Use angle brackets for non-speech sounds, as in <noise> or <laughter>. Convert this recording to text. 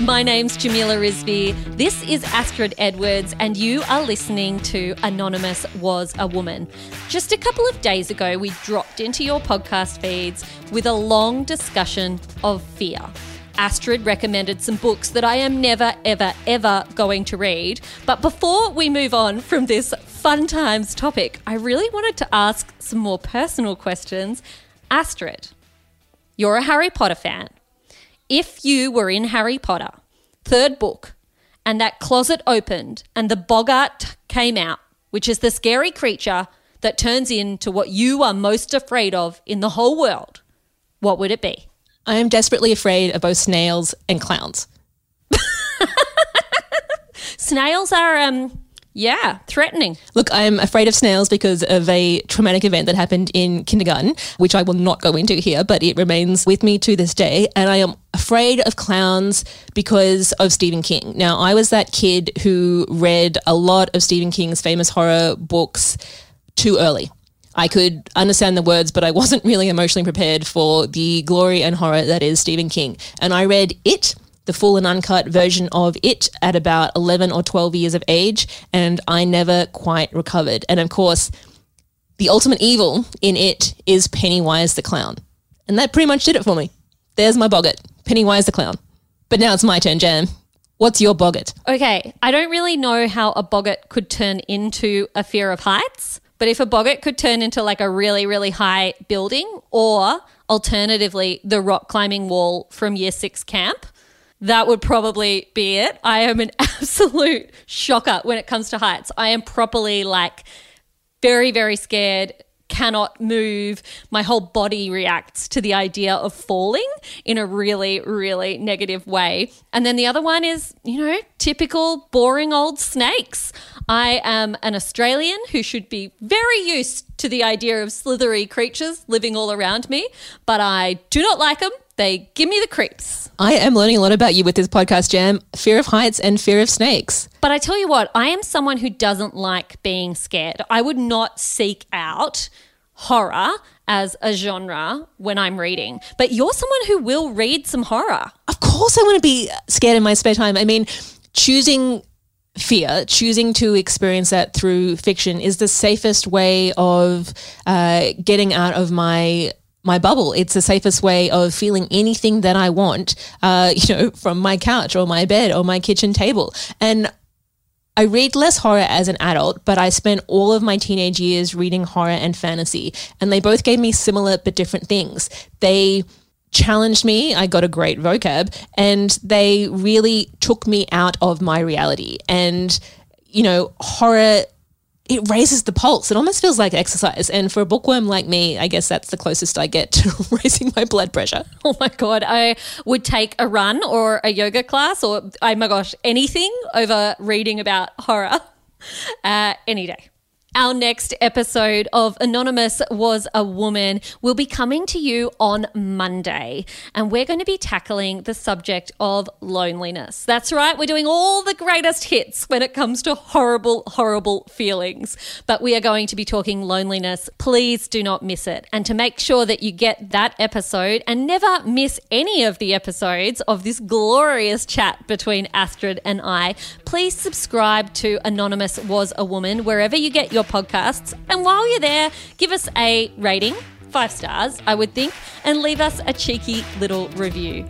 My name's Jamila Rizvi. This is Astrid Edwards, and you are listening to Anonymous Was a Woman. Just a couple of days ago, we dropped into your podcast feeds with a long discussion of fear. Astrid recommended some books that I am never, ever, ever going to read. But before we move on from this fun times topic, I really wanted to ask some more personal questions. Astrid, you're a Harry Potter fan if you were in Harry Potter, third book, and that closet opened and the boggart came out, which is the scary creature that turns into what you are most afraid of in the whole world, what would it be? I am desperately afraid of both snails and clowns. <laughs> Snails are um yeah, threatening. Look, I'm afraid of snails because of a traumatic event that happened in kindergarten, which I will not go into here, but it remains with me to this day. And I am afraid of clowns because of Stephen King. Now, I was that kid who read a lot of Stephen King's famous horror books too early. I could understand the words, but I wasn't really emotionally prepared for the glory and horror that is Stephen King. And I read It the full and uncut version of it at about 11 or 12 years of age, and I never quite recovered. And of course, the ultimate evil in it is Pennywise the clown. And that pretty much did it for me. There's my boggart, Pennywise the clown. But now it's my turn, Jam. What's your boggart? Okay, I don't really know how a boggart could turn into a fear of heights, but if a boggart could turn into like a really, really high building, or alternatively, the rock climbing wall from year six camp, that would probably be it. I am an <laughs> absolute shocker when it comes to heights. I am properly like very, very scared, cannot move. My whole body reacts to the idea of falling in a really, really negative way. And then the other one is, you know, typical boring old snakes. I am an Australian who should be very used to the idea of slithery creatures living all around me, but I do not like them. They give me the creeps. I am learning a lot about you with this podcast, Jam. Fear of heights and fear of snakes. But I tell you what, I am someone who doesn't like being scared. I would not seek out horror as a genre when I'm reading. But you're someone who will read some horror. Of course, I want to be scared in my spare time. I mean, choosing fear, choosing to experience that through fiction is the safest way of uh, getting out of my my bubble. It's the safest way of feeling anything that I want, uh, <laughs> you know, from my couch or my bed or my kitchen table. And I read less horror as an adult, but I spent all of my teenage years reading horror and fantasy, and they both gave me similar but different things. They challenged me, I got a great vocab, and they really took me out of my reality. And, you know, horror it raises the pulse. It almost feels like exercise. And for a bookworm like me, I guess that's the closest I get <laughs> to raising my blood pressure. Oh my God. I would take a run or a yoga class or, oh my gosh, anything over reading about horror <laughs> uh, any day. Our next episode of Anonymous Was a Woman will be coming to you on Monday, and we're going to be tackling the subject of loneliness. That's right, we're doing all the greatest hits when it comes to horrible, horrible feelings, but we are going to be talking loneliness. Please do not miss it. And to make sure that you get that episode and never miss any of the episodes of this glorious chat between Astrid and I, please subscribe to Anonymous Was a Woman wherever you get your podcasts. And while you're there, give us a rating, five stars, I would think, and leave us a cheeky little review.